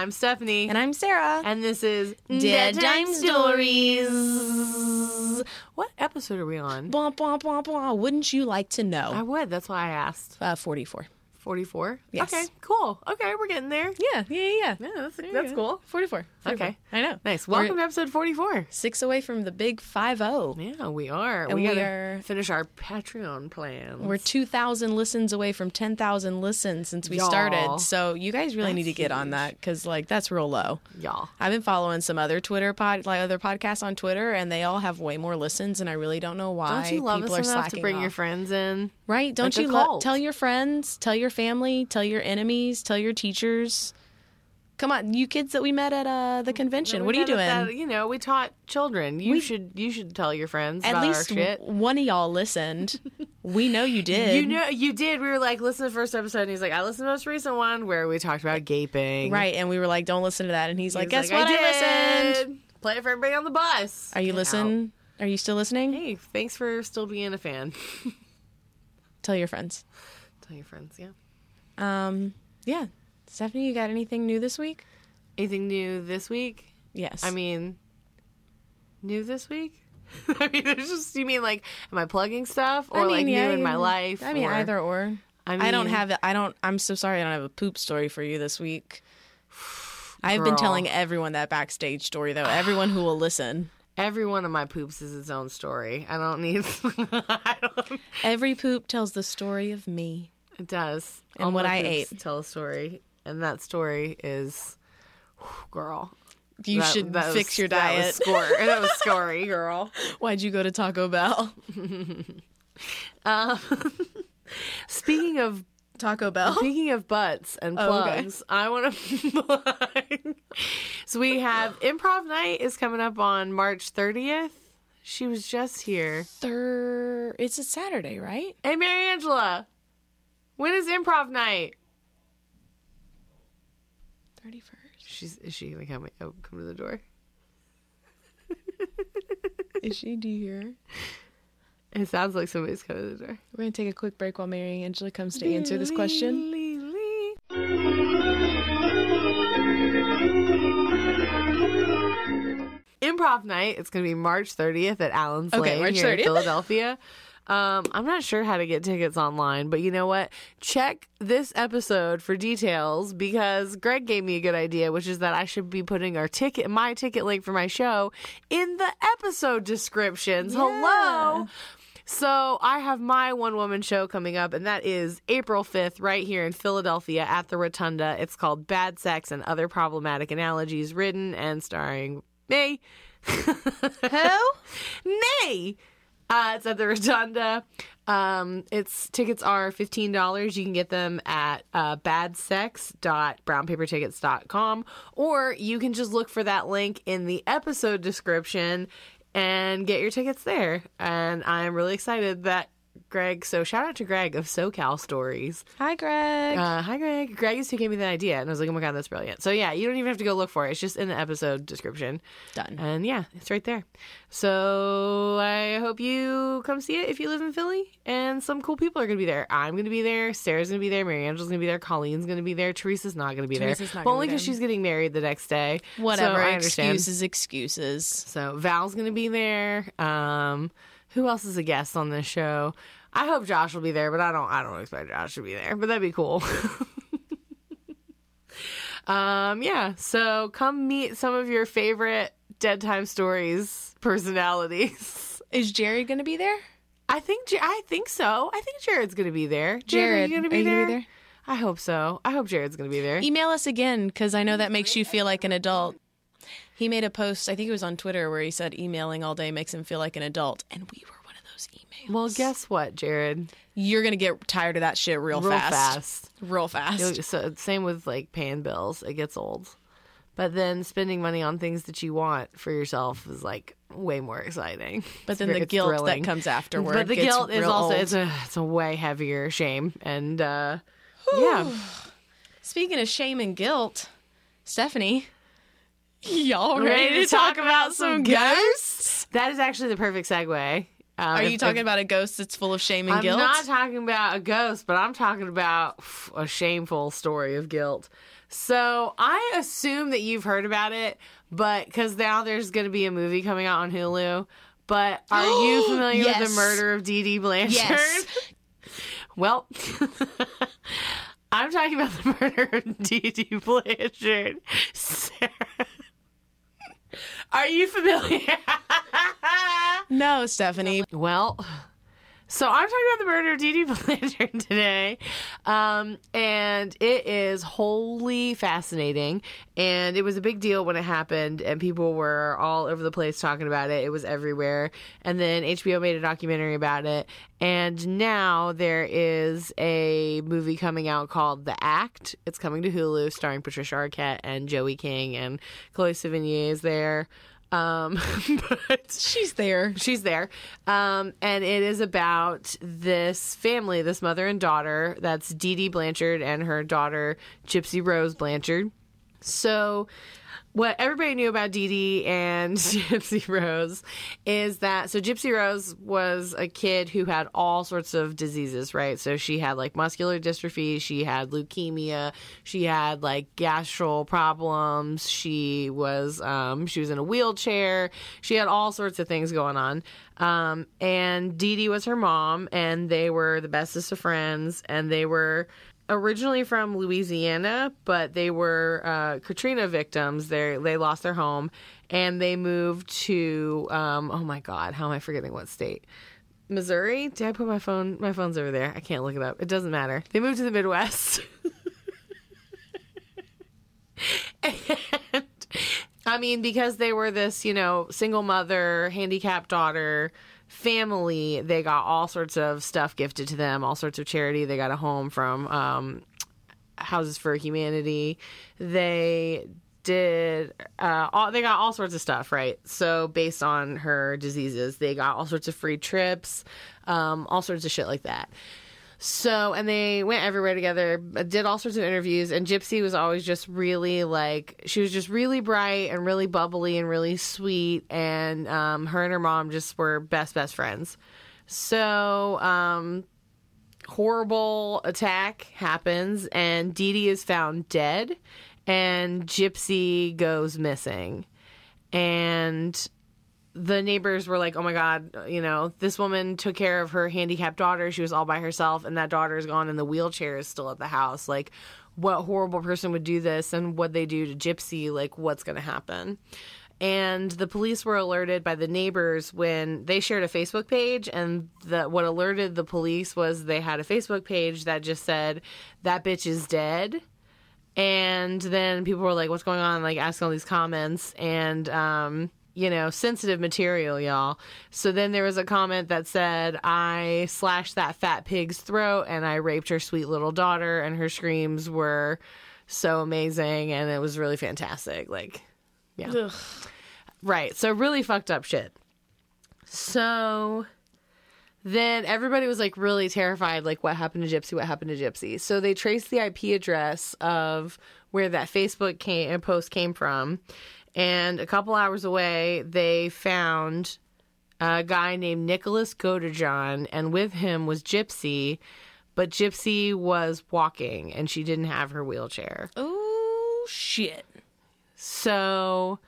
I'm Stephanie. and I'm Sarah. and this is Dead Time Stories. What episode are we on? Blah, blah, blah, blah. Wouldn't you like to know? I would. That's why I asked. Uh, 44. 44? Yes. Okay, cool. Okay, we're getting there. Yeah, yeah, yeah, yeah. Yeah, that's, There that's cool. 44. 44. Okay. I know. Nice. We're Welcome to episode 44. six away from the big 5 0. Yeah, we are. And we we gotta are- finish our Patreon plans. We're 2,000 listens away from 10,000 listens since we Y'all. started. So you guys really need to That's get on that because, like, that's real low. y'all. I've been following some other Twitter pod, like other podcasts on Twitter, and they all have way more listens, and I really don't know why. Don't you love people us are enough to slacking bring your friends in? right? Don't like you love? Tell your friends, tell your family, tell your enemies, tell your teachers. Come on, you kids that we met at uh, the convention. What are you doing? that- you know, we taught children. You We- should you should tell your friends at least our shit. w- one of y'all listened. we know you did. You know, you did. We were like, listen to the first episode. And he's like, I listened to the most recent one where we talked about gaping. right? And we were like, "Don't listen to that." And he's He like, "Guess what? I, listened." did. Play it for everybody on the bus. Are you listening? Are you still listening? Hey, thanks for still being a fan. Tell your friends. Tell your friends, yeah. Um, yeah. Stephanie, you got anything new this week? Anything new this week? Yes. I mean, new this week? I mean, there's just, you mean like, am I plugging stuff? Or I mean, like yeah, new in my life? I mean, or- either or. I, I don't have it. I don't. I'm so sorry. I don't have a poop story for you this week. I've been telling everyone that backstage story though. Everyone who will listen. Every one of my poops is its own story. I don't need. I don't, Every poop tells the story of me. It does. And All what I ate. Tell a story, and that story is, girl. You that- should that was- fix your That was diet. score. that was scory, girl. Why'd you go to Taco Bell? Um, speaking of Taco Bell. Speaking of butts and Oh, okay. plugs, I want to plug. so we have improv night is coming up on March 30th. She was just here. Third. It's a Saturday, right? Hey, Mary Angela, when is improv night? Thirty first. She's is she gonna come? Oh, come to the door. Is she? Do you hear? It sounds like somebody's coming to the door. We're gonna take a quick break while Mary Angela comes to answer this question. Improv night. It's going to be March 30th at Allen's Okay, Lane March here in Philadelphia. Um, I'm not sure how to get tickets online, but you know what? Check this episode for details because Greg gave me a good idea, which is that I should be putting our ticket, my ticket link for my show, in the episode descriptions. Hello. So I have my one woman show coming up, and that is April 5th, right here in Philadelphia at the Rotunda. It's called Bad Sex and Other Problematic Analogies, written and starring me. Who? me! Uh, it's at the Rotunda. Um, it's tickets are fifteen dollars. You can get them at uh, badsex.brownpapertickets.com, or you can just look for that link in the episode description and get your tickets there. And I'm really excited that Greg. So shout out to Greg of SoCal Stories. Hi, Greg. Uh, hi, Greg. Greg is who gave me the idea, and I was like, oh my god, that's brilliant. So yeah, you don't even have to go look for it. It's just in the episode description. Done. And yeah, it's right there. So I hope you come see it if you live in Philly. And some cool people are going to be there. I'm going to be there. Sarah's going to be there. Mary Angela's going to be there. Colleen's going to be there. Teresa's not going to be Teresa's there. not Well, gonna only because she's getting married the next day. Whatever. So I understand. excuses, excuses. So Val's going to be there. Um, who else is a guest on this show? I hope Josh will be there, but I don't. I don't expect Josh to be there. But that'd be cool. um, yeah. So come meet some of your favorite Dead Time Stories personalities. Is Jerry going to be there? I think. I think so. I think Jared's going to be there. Jared, are you going to are be, you gonna be there? I hope so. I hope Jared's going to be there. Email us again because I know that makes you feel like an adult. He made a post, I think it was on Twitter, where he said emailing all day makes him feel like an adult, and we were one of those emails. Well, guess what, Jared? You're gonna get tired of that shit real, Real fast. fast. real fast. You'll- So same with like paying bills, it gets old. But then spending money on things that you want for yourself is like way more exciting. But then the guilt thrilling. that comes afterward. But the guilt is also old. it's a it's a way heavier shame and uh yeah. Speaking of shame and guilt, Stephanie, y'all Ready ready, to talk about some ghosts? That is actually the perfect segue. Uh, Are if- you talking if- about a ghost that's full of shame and guilt? I'm not talking about a ghost, but I'm talking about a shameful story of guilt. So I assume that you've heard about it, but because now there's going to be a movie coming out on Hulu. But are you familiar with the murder of Dee Dee Blanchard? Yes. Well, I'm talking about the murder of Dee Dee Blanchard. Sarah. Are you familiar? No, Stephanie. Well, so I'm talking about the murder of Dee Dee Blanchard today. Um, and it is wholly fascinating. And it was a big deal when it happened, and people were all over the place talking about it. It was everywhere. And then HBO made a documentary about it. And now there is a movie coming out called The Act. It's coming to Hulu, starring Patricia Arquette and Joey King, and Chloe Sevigny is there. Um, but She's there. she's there um, and it is about this family this mother and daughter that's Dee Dee Blanchard and her daughter Gypsy Rose Blanchard so what everybody knew about Dee Dee and Gypsy Rose is that so Gypsy Rose was a kid who had all sorts of diseases, right? So she had like muscular dystrophy, she had leukemia, she had like gastral problems, she was um, she was in a wheelchair, she had all sorts of things going on. Um, and Dee Dee was her mom, and they were the bestest of friends, and they were originally from Louisiana, but they were uh, Katrina victims. They they lost their home and they moved to um, oh my god, how am I forgetting what state? Missouri? Did I put my phone? My phone's over there. I can't look it up. It doesn't matter. They moved to the Midwest. and I mean, because they were this, you know, single mother, handicapped daughter family, they got all sorts of stuff gifted to them, all sorts of charity. They got a home from um, Houses for Humanity. They did uh all they got all sorts of stuff right so based on her diseases they got all sorts of free trips um all sorts of shit like that so, and they went everywhere together, did all sorts of interviews, and Gypsy was always just really like, she was just really bright and really bubbly and really sweet, and um, her and her mom just were best, best friends. So, um, horrible attack happens, and Dee Dee is found dead, and Gypsy goes missing. And the neighbors were like, "Oh my god, you know, this woman took care of her handicapped daughter. She was all by herself, and that daughter is gone, and the wheelchair is still at the house. Like, what horrible person would do this, and what they do to Gypsy? Like, what's going to happen?" And the police were alerted by the neighbors when they shared a Facebook page, and the what alerted the police was they had a Facebook page that just said that bitch is dead. And then people were like, "What's going on?" Like asking all these comments, and um, you know, sensitive material, y'all. So then there was a comment that said, I slashed that fat pig's throat and I raped her sweet little daughter, and her screams were so amazing and it was really fantastic. Like, yeah. Ugh. Right. So really fucked up shit. So then everybody was like really terrified like what happened to Gypsy? What happened to Gypsy? So they traced the IP address of where that Facebook came, post came from. And a couple hours away, they found a guy named Nicholas Godejohn, and with him was Gypsy. But Gypsy was walking and she didn't have her wheelchair. Oh shit. So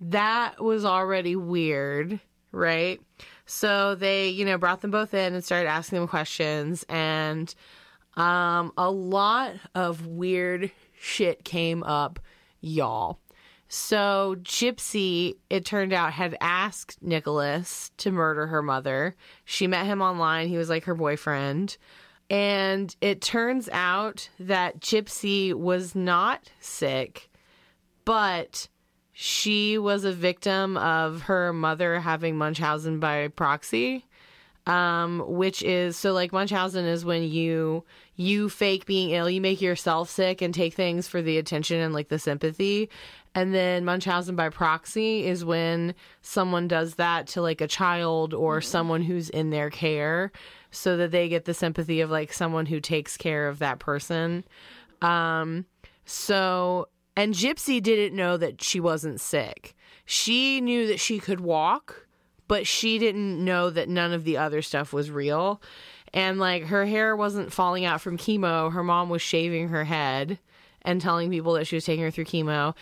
that was already weird, right? So they, you know, brought them both in and started asking them questions and um a lot of weird shit came up, y'all. So Gypsy, it turned out, had asked Nicholas to murder her mother. She met him online. He was like her boyfriend. And it turns out that Gypsy was not sick, but she was a victim of her mother having Munchausen by proxy. Um, which is so like Munchausen is when you you fake being ill, you make yourself sick and take things for the attention and like the sympathy. And then Munchausen by proxy is when someone does that to like a child or someone who's in their care so that they get the sympathy of like someone who takes care of that person. Um, so, and Gypsy didn't know that she wasn't sick. She knew that she could walk, but she didn't know that none of the other stuff was real. And like her hair wasn't falling out from chemo. Her mom was shaving her head and telling people that she was taking her through chemo.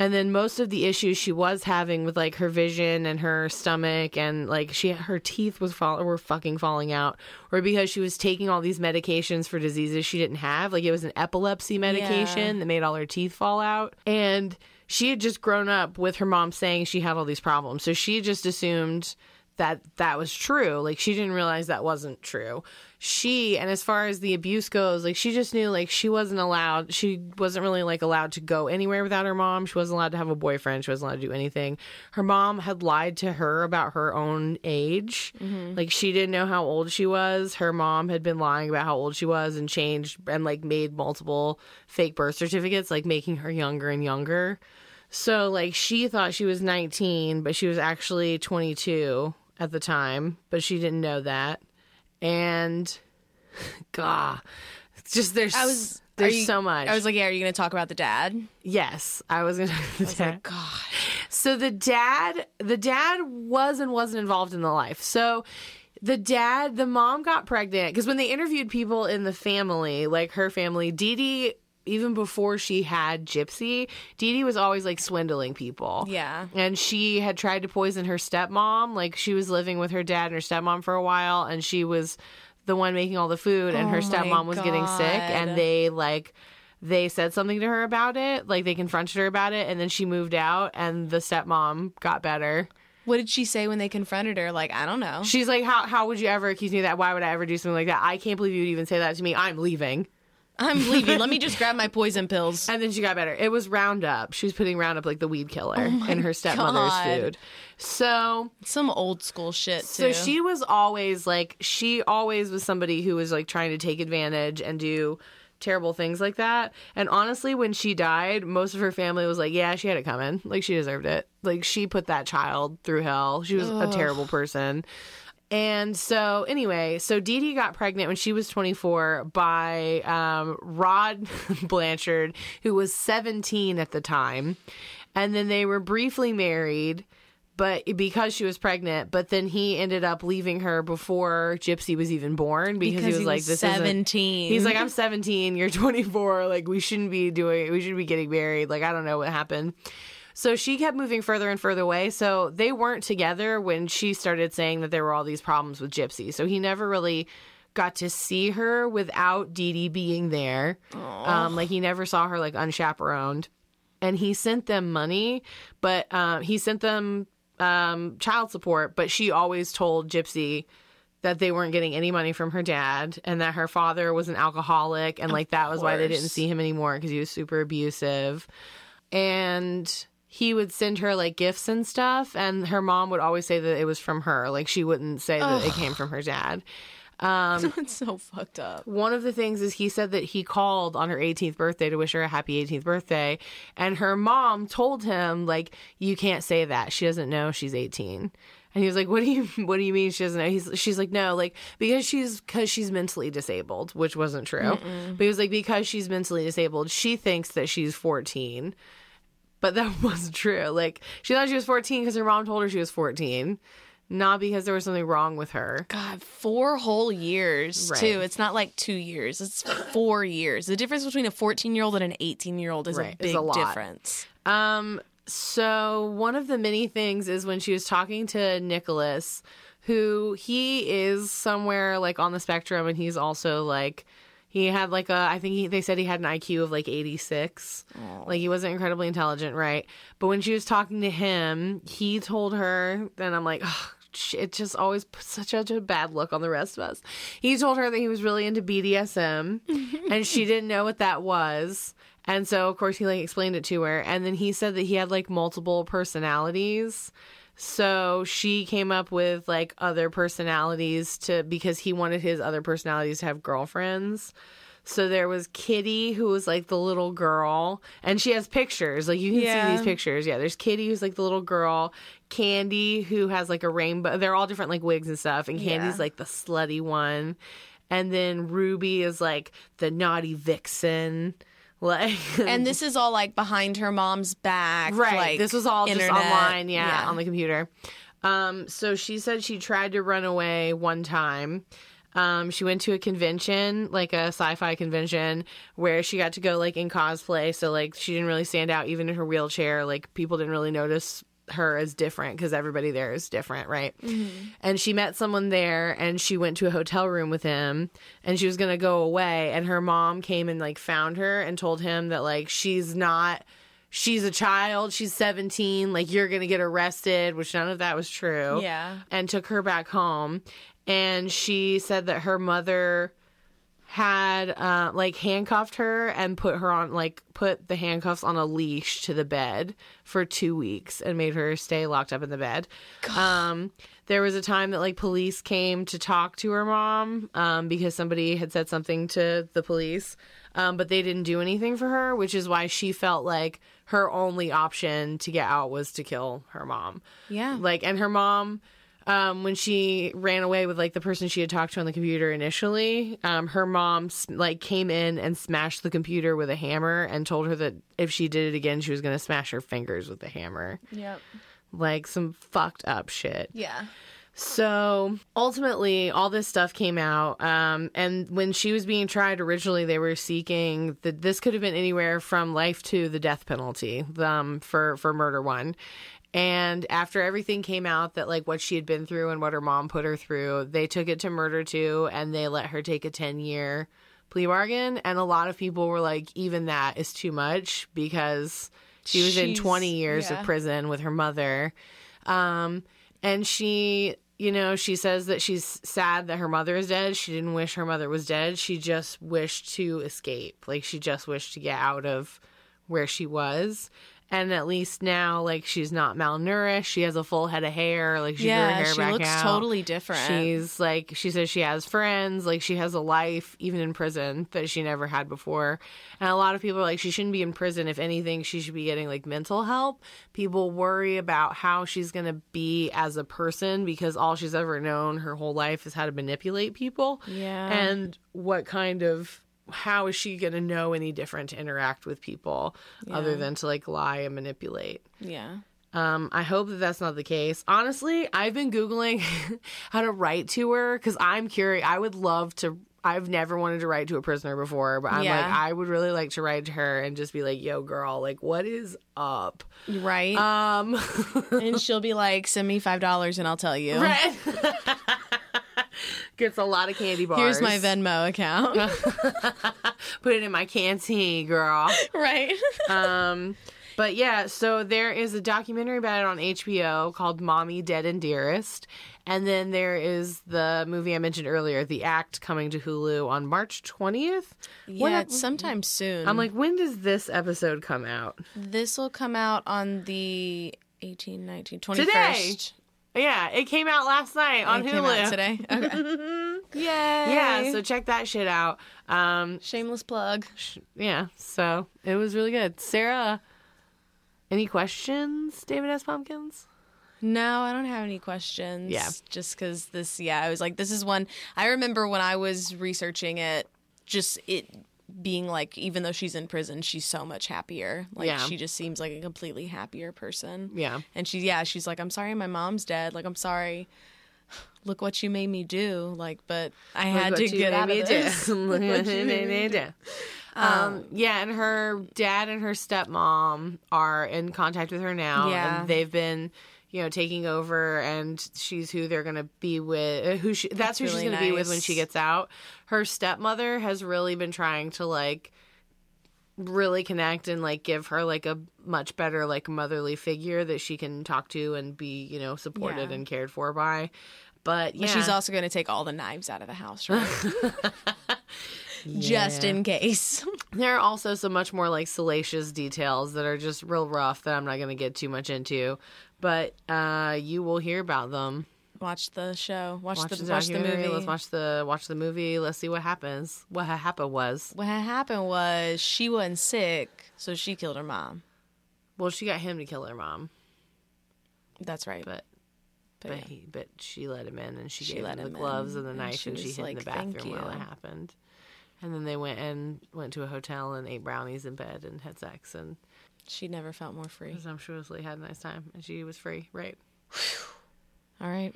And then most of the issues she was having with like her vision and her stomach and like she her teeth was fall were fucking falling out or because she was taking all these medications for diseases she didn't have. Like it was an epilepsy medication Yeah. that made all her teeth fall out. And she had just grown up with her mom saying she had all these problems. So she just assumed that that was true. Like she didn't realize that wasn't true. She and as far as the abuse goes, like she just knew like she wasn't allowed she wasn't really like allowed to go anywhere without her mom. She wasn't allowed to have a boyfriend. She wasn't allowed to do anything. Her mom had lied to her about her own age. Mm-hmm. Like she didn't know how old she was. Her mom had been lying about how old she was and changed and like made multiple fake birth certificates, like making her younger and younger. So like she thought she was 19, but she was actually 22 at the time, but she didn't know that. And God, it's just there's I was. there's you- so much. I was like, yeah, are you going to talk about the dad? yes, I was gonna. talk about The dad. God. So the dad, the dad was and wasn't involved in the life. So the dad, the mom got pregnant because when they interviewed people in the family, like her family, Dee Dee, even before she had Gypsy, Dee Dee was always like swindling people. Yeah. And she had tried to poison her stepmom. Like she was living with her dad and her stepmom for a while, and she was the one making all the food, and her Oh my stepmom was getting sick, and they like they said something to her about it, like they confronted her about it, and then she moved out, and the stepmom got better. What did she say when they confronted her? Like, I don't know. She's like, "How how would you ever accuse me of that? Why would I ever do something like that? I can't believe you'd even say that to me. I'm leaving." I'm leaving. Let me just grab my poison pills. And then she got better. It was Roundup. She was putting Roundup like the weed killer oh in her stepmother's God. food. So Some old school shit, too. So she was always like she always was somebody who was like trying to take advantage and do terrible things like that. And honestly, when she died, most of her family was like, "Yeah, she had it coming. Like she deserved it. Like she put that child through hell. She was a terrible person." And so, anyway, so Dee Dee got pregnant when she was 24 by um, Rod Blanchard, who was 17 at the time. And then they were briefly married, but because she was pregnant, but then he ended up leaving her before Gypsy was even born because, he was like, "This isn't." 17. He's like, "I'm 17. You're 24. Like, we shouldn't be doing. We should be getting married. Like, I don't know what happened." So she kept moving further and further away. So they weren't together when she started saying that there were all these problems with Gypsy. So he never really got to see her without Dee Dee being there. Um, like he never saw her like unchaperoned. And he sent them money, but um, he sent them um, child support. But she always told Gypsy that they weren't getting any money from her dad and that her father was an alcoholic and like that was why they didn't see him anymore because he was super abusive and he would send her like gifts and stuff and her mom would always say that it was from her. Like she wouldn't say that it came from her dad. Um, it's so fucked up. one of the things is he said that he called on her 18th birthday to wish her a happy 18th birthday and her mom told him like you can't say that. She doesn't know she's 18 and he was like what do you what do you mean she doesn't know? He's she's like no like because she's because she's mentally disabled which wasn't true. But he was like because she's mentally disabled she thinks that she's 14 but that wasn't true like she thought she was 14 because her mom told her she was 14 not because there was something wrong with her God, four whole years, Right. too. It's not like two years, it's four years. The difference between a 14 year old and an 18 year old is Right, a big a difference. Um, so one of the many things is when she was talking to Nicholas, who he is somewhere like on the spectrum, and he's also like he had like a I think he, they said he had an IQ of like 86. Like he wasn't incredibly intelligent, right? But when she was talking to him, he told her, then I'm like, "Ugh, sh- it just always puts such a, a bad look on the rest of us. He told her that he was really into BDSM, and she didn't know what that was. And so, of course, he like explained it to her. And then he said that he had like multiple personalities. So she came up with like other personalities to because he wanted his other personalities to have girlfriends. So there was Kitty, who was like the little girl, and she has pictures. Like you can see these pictures. Yeah, there's Kitty, who's like the little girl. Candy, who has like a rainbow. They're all different like wigs and stuff. And Candy's Yeah. like the slutty one. And then Ruby is like the naughty vixen. Like And this is all like behind her mom's back. right Like, this was all just internet. online yeah, on the computer Um, so she said she tried to run away one time. Um, she went to a convention, like a sci-fi convention, where she got to go like in cosplay. So like she didn't really stand out, even in her wheelchair. Like people didn't really notice her as different because everybody there is different, right? Mm-hmm. And she met someone there, and she went to a hotel room with him, and she was gonna go away, and her mom came and like found her and told him that like she's not she's a child, she's 17, like you're going to get arrested, which none of that was true. Yeah. And took her back home. And she said that her mother had uh, like handcuffed her and put her on like put the handcuffs on a leash to the bed for two weeks and made her stay locked up in the bed. Um, there was a time that like police came to talk to her mom um, because somebody had said something to the police, um, but they didn't do anything for her, which is why she felt like her only option to get out was to kill her mom. Yeah. Like, and her mom, um, when she ran away with like the person she had talked to on the computer initially, um, her mom like came in and smashed the computer with a hammer and told her that if she did it again, she was going to smash her fingers with the hammer. Yep. Like some fucked up shit. Yeah. So ultimately, all this stuff came out. Um, and when she was being tried originally, they were seeking that this could have been anywhere from life to the death penalty um, for for murder one. And after everything came out that like what she had been through and what her mom put her through, they took it to murder two, and they let her take a ten year plea bargain. And a lot of people were like, even that is too much because she was in twenty years yeah. of prison with her mother. Um, and she, you know, she says that she's sad that her mother is dead. She didn't wish her mother was dead. She just wished to escape. Like she just wished to get out of where she was. And at least now, like she's not malnourished. She has a full head of hair. Like she Yeah. hair She back looks out. totally different. She's like she says she has friends, like she has a life even in prison that she never had before. And a lot of people are like she shouldn't be in prison. If anything, she should be getting like mental help. People worry about how she's going to be as a person because all she's ever known her whole life is how to manipulate people. Yeah. And what kind of how is she going to know any different to interact with people other than to like lie and manipulate? yeah. Um, I hope that that's not the case. Honestly, I've been googling how to write to her because I'm curious. I would love to. I've never wanted to write to a prisoner before, but I'm Yeah. like, I would really like to write to her and just be like, "Yo, girl, like, what is up?" Right. Um, and she'll be like, send me $5 and I'll tell you. right. Gets a lot of candy bars. Here's my Venmo account. Put it in my canteen, girl. right. um but yeah so there is a documentary about it on hbo called mommy dead and dearest and then there is the movie i mentioned earlier the act coming to hulu on march 20th yeah, it's sometime soon. i'm like when does this episode come out this will come out on the 18, 19, 21st. Today. Yeah it came out last night on It hulu came out today. Okay. Yay. yeah so check that shit out um Shameless plug. yeah so it was really good sarah any questions david s pumpkins No, I don't have any questions. Yeah. Just because this, yeah, I was like, this is one. I remember when I was researching it, just it being like, even though she's in prison, she's so much happier. Like, Yeah. she just seems like a completely happier person. yeah And she, yeah, she's like, I'm sorry my mom's dead. Like, I'm sorry. Look what you made me do. Like, but I had to get out of made me do. this. Look what you made me do. Um, Um, yeah, and her dad and her stepmom are in contact with her now, Yeah. and they've been, you know, taking over, and she's who they're gonna be with. Who she, that's, who she's really gonna be with when she gets out. Her stepmother has really been trying to like really connect and like give her like a much better like motherly figure that she can talk to and be you know supported Yeah. and cared for by but yeah But she's also going to take all the knives out of the house, right? Just in case. There are also some much more like salacious details that are just real rough that I'm not going to get too much into, but uh, you will hear about them. Watch the show. Watch, Watch the, the watch the movie. Let's watch the watch the movie. Let's see what happens. What ha- happened was what had happened was she wasn't sick, so she killed her mom. well, she got him to kill her mom, That's right. but But, but yeah. he but she let him in and she, She gave let him the him in, gloves and the and knife she and she hid in the like, bathroom while it happened. And then they went and went to a hotel and ate brownies in bed and had sex and she never felt more free. presumptuously had a nice time and she was free, right? All right.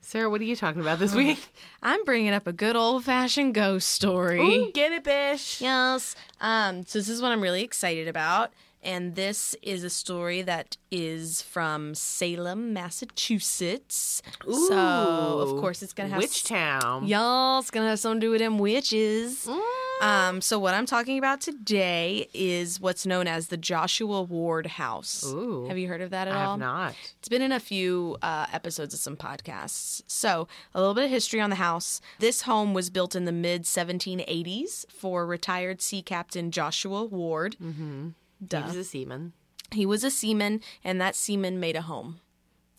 Sarah, what are you talking about this week? I'm bringing up a good old fashioned ghost story. Ooh, get it, bish. Yes. Um, so this is what I'm really excited about. And this is a story that is from Salem, Massachusetts. Ooh, so, of course, it's going to have. Witch Town. Y'all, it's going to have something to do with them witches. Mm. Um, so, what I'm talking about today is what's known as the Joshua Ward House. Ooh. Have you heard of that at I all? I have not. It's been in a few uh, episodes of some podcasts. So, a little bit of history on the house. This home was built in the mid 1780s for retired sea captain Joshua Ward. Mm-hmm. Duh. He was a seaman. He was a seaman, and that seaman made a home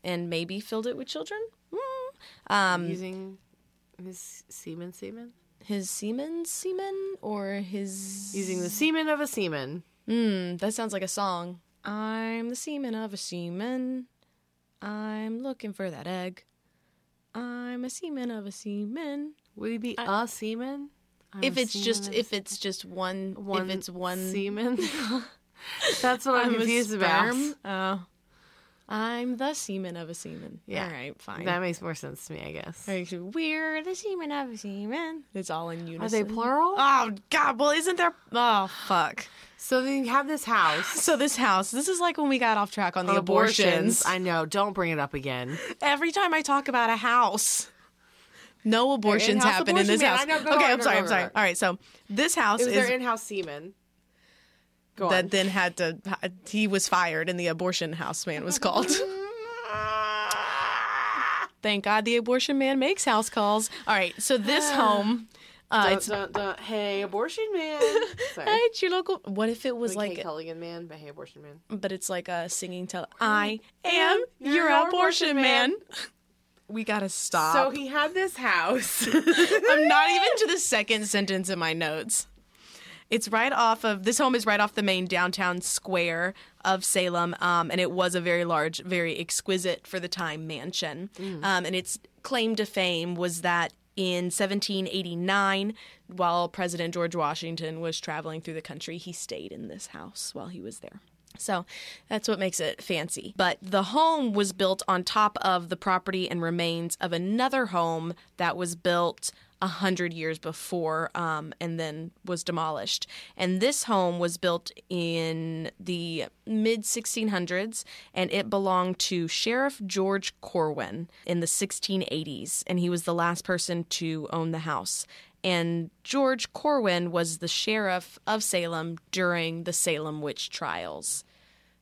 and maybe filled it with children. Mm. Um, Using his seaman seaman? his seaman's seaman or his. Using the semen of a seaman. Mm, that sounds like a song. I'm the seaman of a seaman. I'm looking for that egg. I'm a seaman of a seaman. Would he be a seaman? I'm if a it's seaman just if it's just one, one if it's one seaman. That's what I'm, I'm confused about. Oh, I'm the seaman of a seaman. Yeah. All right, fine. That makes more sense to me, I guess. Right, so We're the seaman of a seaman. It's all in unison. Are they plural? Oh God! Well, isn't there? Oh fuck! So then you have this house. So this house, this is like when we got off track on the Abortions. abortions. I know. Don't bring it up again. Every time I talk about a house, no abortions happen in this man. house. I know, okay, on, I'm sorry. I'm sorry. All right, so this house It was is their in-house seaman. Go that on. then had to. He was fired, and the abortion house man was called. Thank God the abortion man makes house calls. All right, so this home, uh, Dun, it's dun, dun. Hey, abortion man. Sorry. Hey, it's your local. What if it was like like, Kate Culligan man, but hey, abortion man. but it's like a singing tell. I am You're your your abortion abortion man. man. We gotta stop. So he had this house. I'm not even to the second sentence in my notes. It's right off of this home is right off the main downtown square of Salem, um, and it was a very large, very exquisite for the time mansion. Um, and its claim to fame was that in 1789, while President George Washington was traveling through the country, he stayed in this house while he was there. So that's what makes it fancy. But the home was built on top of the property and remains of another home that was built a hundred years before um, and then was demolished. And this home was built in the mid 1600s and it belonged to Sheriff George Corwin in the 1680s. And he was the last person to own the house and George Corwin was the sheriff of Salem during the Salem witch trials.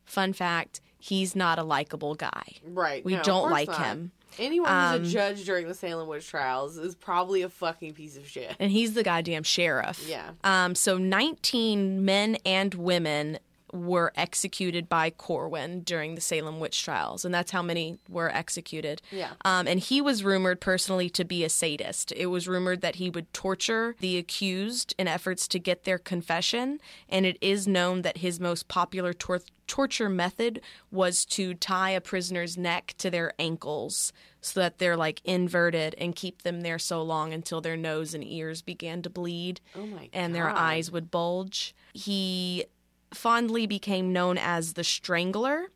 Fun fact, he's not a likable guy. right. We no, don't like not. him. Anyone Um, who's a judge during the Salem witch trials is probably a fucking piece of shit. And he's the goddamn sheriff. Yeah. Um, so 19 men and women were executed by Corwin during the Salem witch trials, and that's how many were executed. Yeah. Um, and he was rumored personally to be a sadist. It was rumored that he would torture the accused in efforts to get their confession, and it is known that his most popular tor- torture method was to tie a prisoner's neck to their ankles so that they're like inverted and keep them there so long until their nose and ears began to bleed Oh my and their eyes would bulge. He fondly became known as the Strangler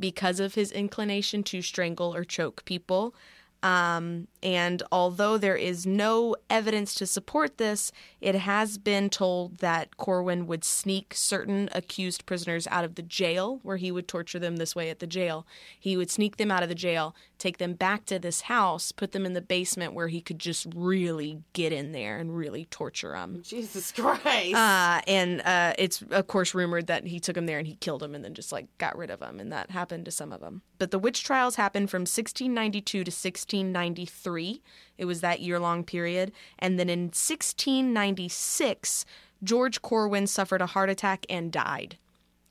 because of his inclination to strangle or choke people. Um, and although there is no evidence to support this, it has been told that Corwin would sneak certain accused prisoners out of the jail, where he would torture them this way at the jail. He would sneak them out of the jail, take them back to this house, put them in the basement where he could just really get in there and really torture them. Jesus Christ. Uh, and uh, it's of course rumored that he took them there and he killed them and then just like got rid of them. and that happened to some of them. But the witch trials happened from 1692 to 1693. It was that year long period, and then in 1696, George Corwin suffered a heart attack and died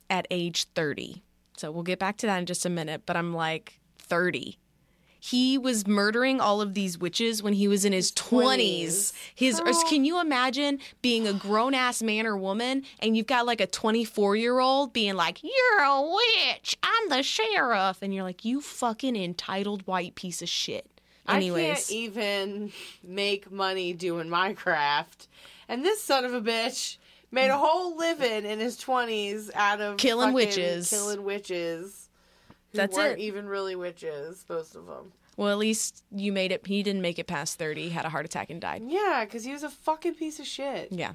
at age 30. So we'll get back to that in just a minute, but I'm like 30. He was murdering all of these witches when he was in his 20s. His or can you imagine being a grown ass man or woman and you've got like a 24 year old being like, "You're a witch. I'm the sheriff." And you're like, "You fucking entitled white piece of shit." I can't Anyways, even make money doing my craft. And this son of a bitch made a whole living in his 20s out of Killing witches. Killing witches. Who That's weren't it. even really witches, most of them. Well, at least you made it. He didn't make it past 30. He had a heart attack and died. Yeah, because he was a fucking piece of shit. Yeah.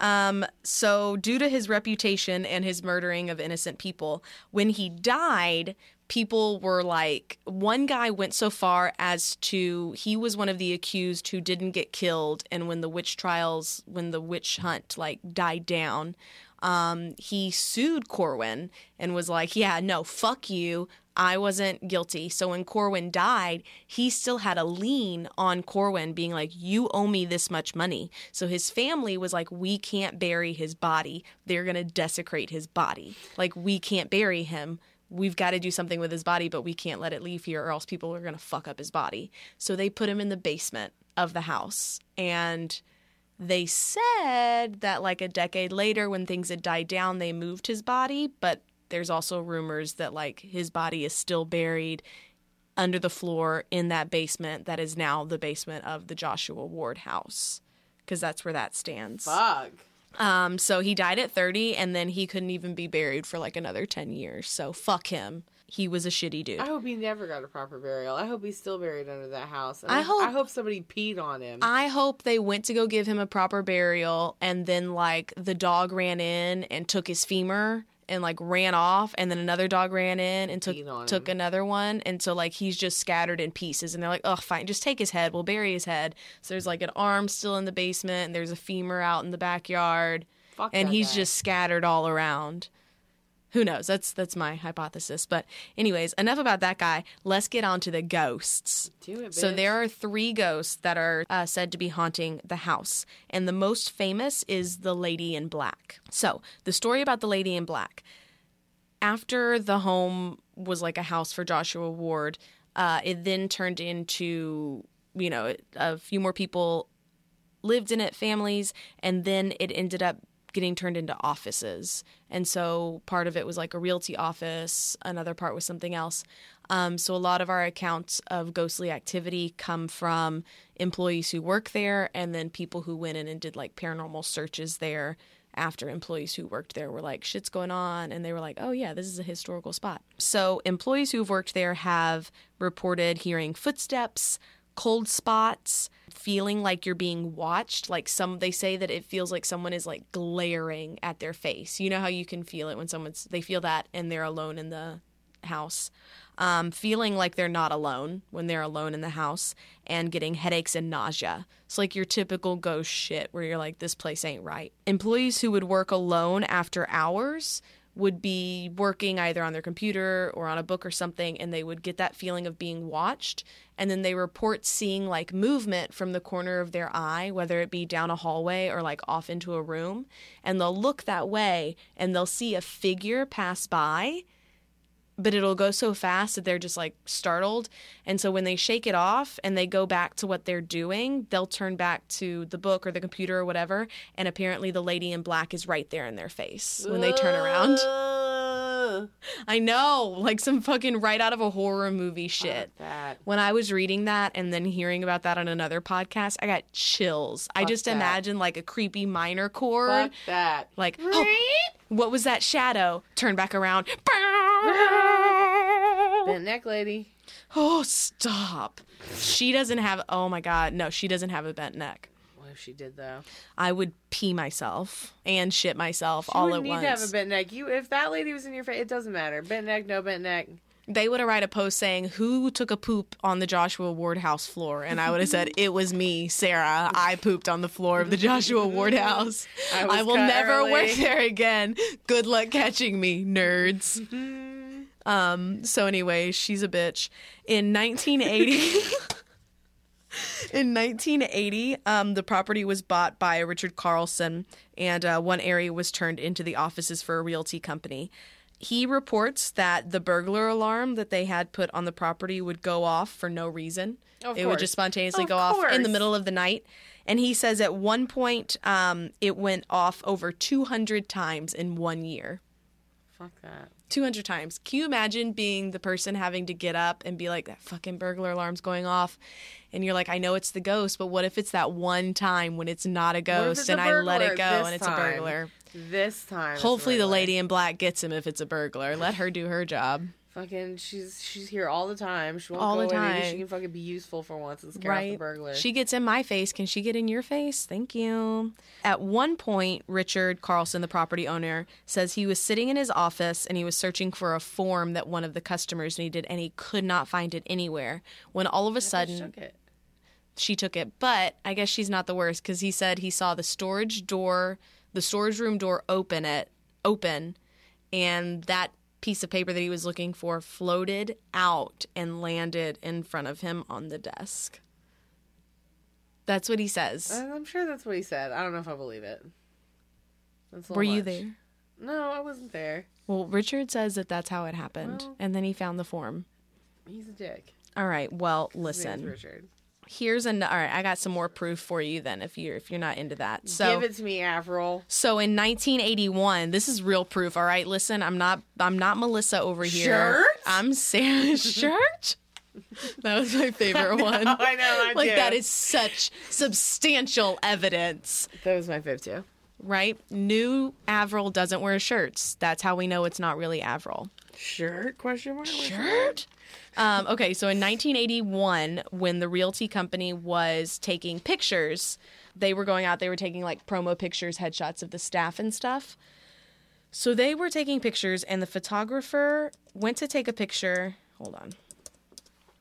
Um, so, due to his reputation and his murdering of innocent people, when he died, people were like, one guy went so far as to, he was one of the accused who didn't get killed. And when the witch trials, when the witch hunt like died down, um, he sued Corwin and was like, yeah, no, fuck you. I wasn't guilty. So when Corwin died, he still had a lien on Corwin being like, You owe me this much money. So his family was like, We can't bury his body. They're going to desecrate his body. Like, we can't bury him. We've got to do something with his body, but we can't let it leave here or else people are going to fuck up his body. So they put him in the basement of the house. And they said that like a decade later when things had died down they moved his body but there's also rumors that like his body is still buried under the floor in that basement that is now the basement of the Joshua Ward house because that's where that stands. Fuck. Um, so he died at 30 and then he couldn't even be buried for like another 10 years. So fuck him. He was a shitty dude. I hope he never got a proper burial. I hope he's still buried under that house. And I hope- I hope somebody peed on him. I hope they went to go give him a proper burial and then like the dog ran in and took his femur and like ran off and then another dog ran in and took took him. another one and so like he's just scattered in pieces and they're like oh fine just take his head we'll bury his head so there's like an arm still in the basement and there's a femur out in the backyard Fuck and he's guy. just scattered all around who knows? That's that's my hypothesis. But anyways enough about that guy. Let's get on to the ghosts. It, so there are three ghosts that are uh, said to be haunting the house, and the most famous is the Lady in Black. So the story about the Lady in Black. After the home was like a house for Joshua Ward, uh, it then turned into you know a few more people lived in it, families, and then it ended up getting turned into offices. And so part of it was like a realty office, another part was something else. Um, so a lot of our accounts of ghostly activity come from employees who work there and then people who went in and did like paranormal searches there after employees who worked there were like, shit's going on. And they were like, oh, yeah, this is a historical spot. So employees who've worked there have reported hearing footsteps, cold spots, feeling like you're being watched. Like some, they say that it feels like someone is like glaring at their face. You know how you can feel it when someone's, they feel that and they're alone in the house. Um, feeling like they're not alone when they're alone in the house and getting headaches and nausea. It's like your typical ghost shit where you're like, this place ain't right. Employees who would work alone after hours would be working either on their computer or on a book or something, and they would get that feeling of being watched. And then they report seeing like movement from the corner of their eye, whether it be down a hallway or like off into a room. And they'll look that way and they'll see a figure pass by but it'll go so fast that they're just like startled. And so when they shake it off and they go back to what they're doing, they'll turn back to the book or the computer or whatever. And apparently the lady in black is right there in their face when they turn around. I know, like some fucking right out of a horror movie shit. fuck. When I was reading that and then hearing about that on another podcast, I got chills. I just that. imagine like a creepy minor chord. Fuck that. Like, oh, what was that shadow? Turn back around. Bent neck lady. Oh, stop. She doesn't have, oh my God. No, she doesn't have a bent neck. What if she did though? I would pee myself and shit myself You all at need once. to have a bent neck. You, if that lady was in your face, it doesn't matter. Bent neck, no bent neck. they would have write a post saying, Who took a poop on the Joshua Ward house floor? And I would have said, It was me, Sarah. I pooped on the floor of the Joshua Ward house. I was will cut never early." work there again. Good luck catching me, nerds. Mm-hmm. Um, so anyway, she's a bitch. In 1980 In 1980, um, the property was bought by Richard Carlson, and uh, one area was turned into the offices for a realty company. He reports that the burglar alarm that they had put on the property would go off for no reason. Of it would just spontaneously Of go off in the middle of the night. And he says at one point um, it went off over 200 times in one year. Fuck that. 200 times. Can you imagine being the person having to get up and be like, that fucking burglar alarm's going off? And you're like, I know it's the ghost, but what if it's that one time when it's not a ghost and a I let it go and it's time? a burglar? This time. Hopefully, the lady in black gets him if it's a burglar. Let her do her job. Fucking, she's she's here all the time. She won't All go the away. Maybe time. she can fucking be useful for once and scare off the right? burglar. She gets in my face. Can she get in your face? Thank you. At one point, Richard Carlson, the property owner, says he was sitting in his office and he was searching for a form that one of the customers needed and he could not find it anywhere. When all of a sudden, Took it. she took it. But I guess she's not the worst because he said he saw the storage door, the storage room door open it open, and that piece of paper that he was looking for floated out and landed in front of him on the desk. That's what he says. Uh, I'm sure that's what he said. I don't know if I believe it. That's a Were little you there? No, I wasn't there. Well, Richard says that that's how it happened, Well- and then he found the form. He's a dick. All right. Well, listen. Richard. Here's an. All right. I got some more proof for you. Then, if you're if you're not into that, so Give it to me, Avril. So in 1981, this is real proof. All right, listen, I'm not I'm not Melissa over here. Shirt? I'm Sarah shirt. That was my favorite one. I know. I like do. that is such substantial evidence, That was my fifth too. right? New Avril doesn't wear shirts. That's how we know it's not really Avril. Shirt? Question mark. Shirt. Um, okay, so in 1981, when the realty company was taking pictures, they were going out, they were taking like promo pictures, headshots of the staff and stuff. So they were taking pictures, and the photographer went to take a picture. Hold on.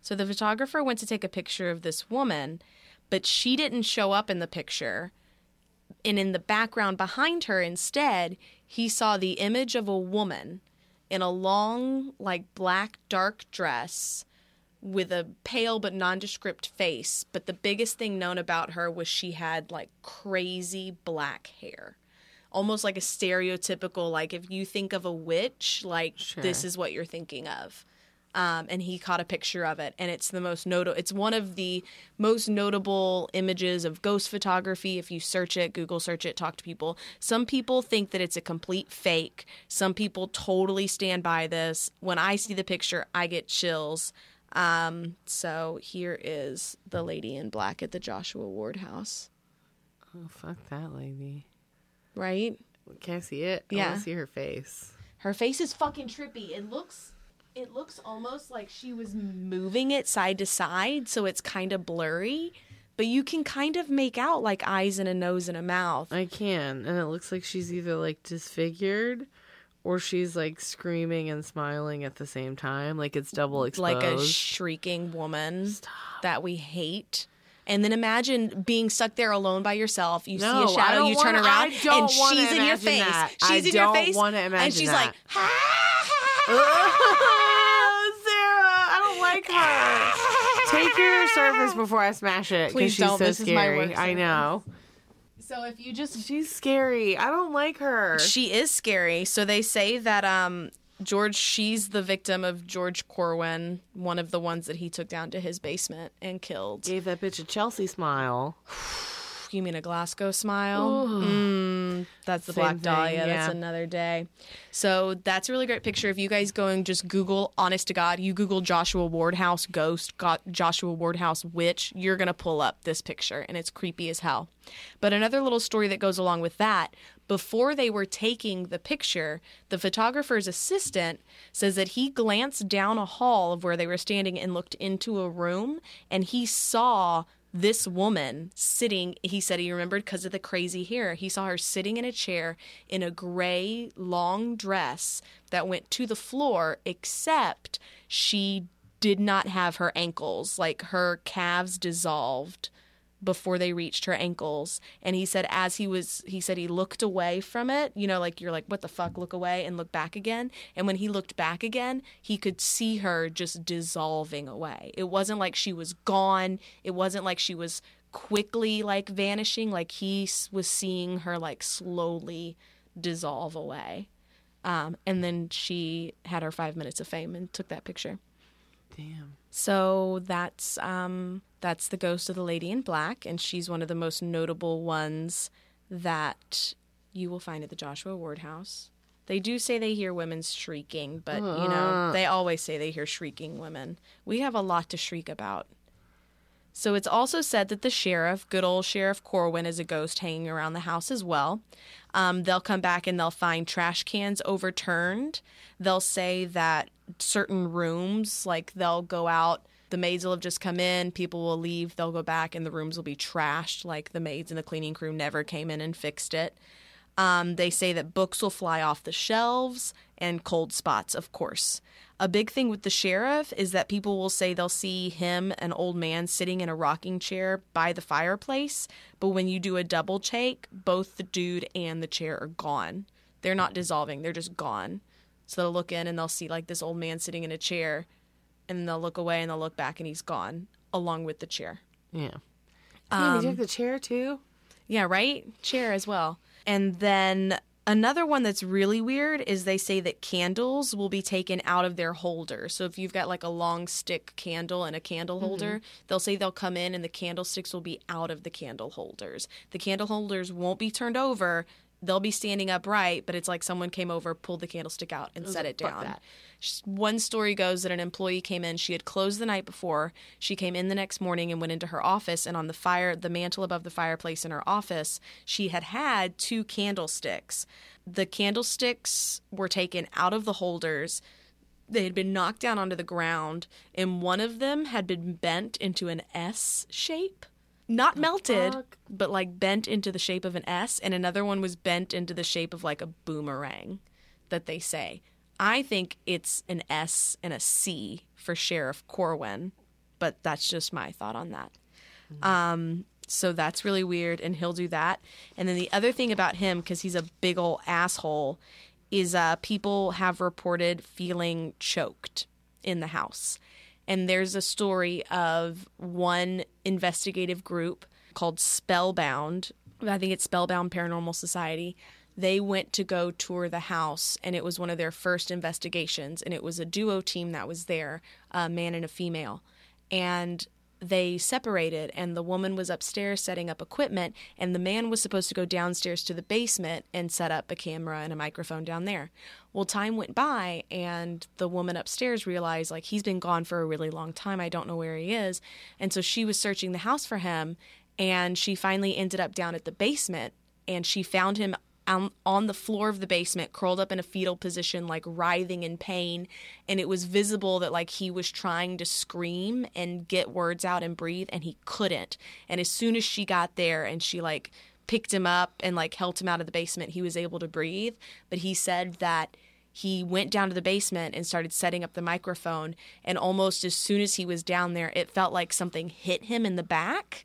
So the photographer went to take a picture of this woman, but she didn't show up in the picture. And in the background behind her, instead, he saw the image of a woman in a long, like black, dark dress with a pale but nondescript face. But the biggest thing known about her was she had like crazy black hair. Almost like a stereotypical, like if you think of a witch, like this is what you're thinking of. Um, and he caught a picture of it, and it's the most notable. It's one of the most notable images of ghost photography. If you search it, Google search it, talk to people. Some people think that it's a complete fake. Some people totally stand by this. When I see the picture, I get chills. Um, so here is the lady in black at the Joshua Ward house, Oh fuck that lady. right? Can I see it? I Yeah. want to see her face. Her face is fucking trippy. It looks it looks almost like she was moving it side to side, so it's kind of blurry, but you can kind of make out like eyes and a nose and a mouth. I can, and it looks like she's either like disfigured, or she's like screaming and smiling at the same time, like it's double exposed. Like a shrieking woman that we hate. And then imagine being stuck there alone by yourself. You No, see a shadow, you turn wanna- around, and she's in your face. that. She's I in your face, and she's that. like, "Ha, Sarah, Like her. Take your surface before I smash it. Please she's don't. So This is my scary. work I know. So if you just She's scary. I don't like her. She is scary. So they say that um George she's the victim of George Corwin, one of the ones that he took down to his basement and killed. Gave that bitch a Chelsea smile. You mean a Glasgow smile? Mm, that's the Same Black thing, Dahlia. That's another day. So that's a really great picture. If you guys go and just Google, honest to God, you Google Joshua Wardhouse ghost, got Joshua Wardhouse witch, you're going to pull up this picture and it's creepy as hell. But another little story that goes along with that before they were taking the picture, the photographer's assistant says that he glanced down a hall of where they were standing and looked into a room and he saw this woman sitting he said he remembered because of the crazy hair he saw her sitting in a chair in a gray long dress that went to the floor except she did not have her ankles like her calves dissolved before they reached her ankles and he said as he was he said he looked away from it you know like you're like what the fuck look away and look back again? And when he looked back again he could see her just dissolving away. It wasn't like she was gone. It wasn't like she was quickly like vanishing. Like he was seeing her like slowly dissolve away. Um, and then she had her five minutes of fame and took that picture Damn. so that's um that's the ghost of the lady in black and she's one of the most notable ones that you will find at the Joshua Ward house. They do say they hear women shrieking, but you know, they always say they hear shrieking women. We have a lot to shriek about. So it's also said that the sheriff, good old Sheriff Corwin, is a ghost hanging around the house as well. Um, they'll come back and they'll find trash cans overturned. They'll say that certain rooms. Like they'll go out, the maids will have just come in, people will leave, they'll go back, and the rooms will be trashed. Like the maids and the cleaning crew never came in and fixed it. Um, they say that books will fly off the shelves and cold spots, of course. A big thing with the sheriff is that people will say they'll see him, an old man, sitting in a rocking chair by the fireplace. But when you do a double take, both the dude and the chair are gone. They're not dissolving, they're just gone. So they'll look in and they'll see like this old man sitting in a chair, and they'll look away and they'll look back and he's gone, along with the chair. Yeah. Um, you took the chair too? Yeah, right? Chair as well. And then another one that's really weird is they say that candles will be taken out of their holder. So if you've got like a long stick candle and a candle mm-hmm. holder, they'll say they'll come in and the candlesticks will be out of the candle holders. The candle holders won't be turned over. They'll be standing upright, but it's like someone came over, pulled the candlestick out, and set it down. One story goes that an employee came in. She had closed the night before. She came in the next morning and went into her office. And on the fire, the mantle above the fireplace in her office, she had had two candlesticks. The candlesticks were taken out of the holders. They had been knocked down onto the ground, and one of them had been bent into an S shape. Not melted, fuck? but like bent into the shape of an S, and another one was bent into the shape of like a boomerang that they say. I think it's an S and a C for Sheriff Corwin, but that's just my thought on that. Um, so that's really weird, and he'll do that. And then the other thing about him, because he's a big ol' asshole, is uh, people have reported feeling choked in the house. And there's a story of one investigative group called Spellbound. I think it's Spellbound Paranormal Society. They went to go tour the house, and it was one of their first investigations. And it was a duo team that was there, a man and a female. And they separated, and the woman was upstairs setting up equipment, and the man was supposed to go downstairs to the basement and set up a camera and a microphone down there. Well, time went by, and the woman upstairs realized, like, he's been gone for a really long time. I don't know where he is. And so she was searching the house for him, and she finally ended up down at the basement, and she found him on, on the floor of the basement, curled up in a fetal position, like writhing in pain. And it was visible that, like, he was trying to scream and get words out and breathe, and he couldn't. And as soon as she got there and she, like, picked him up and, like, helped him out of the basement, he was able to breathe. But he said that he went down to the basement and started setting up the microphone. And almost as soon as he was down there, it felt like something hit him in the back.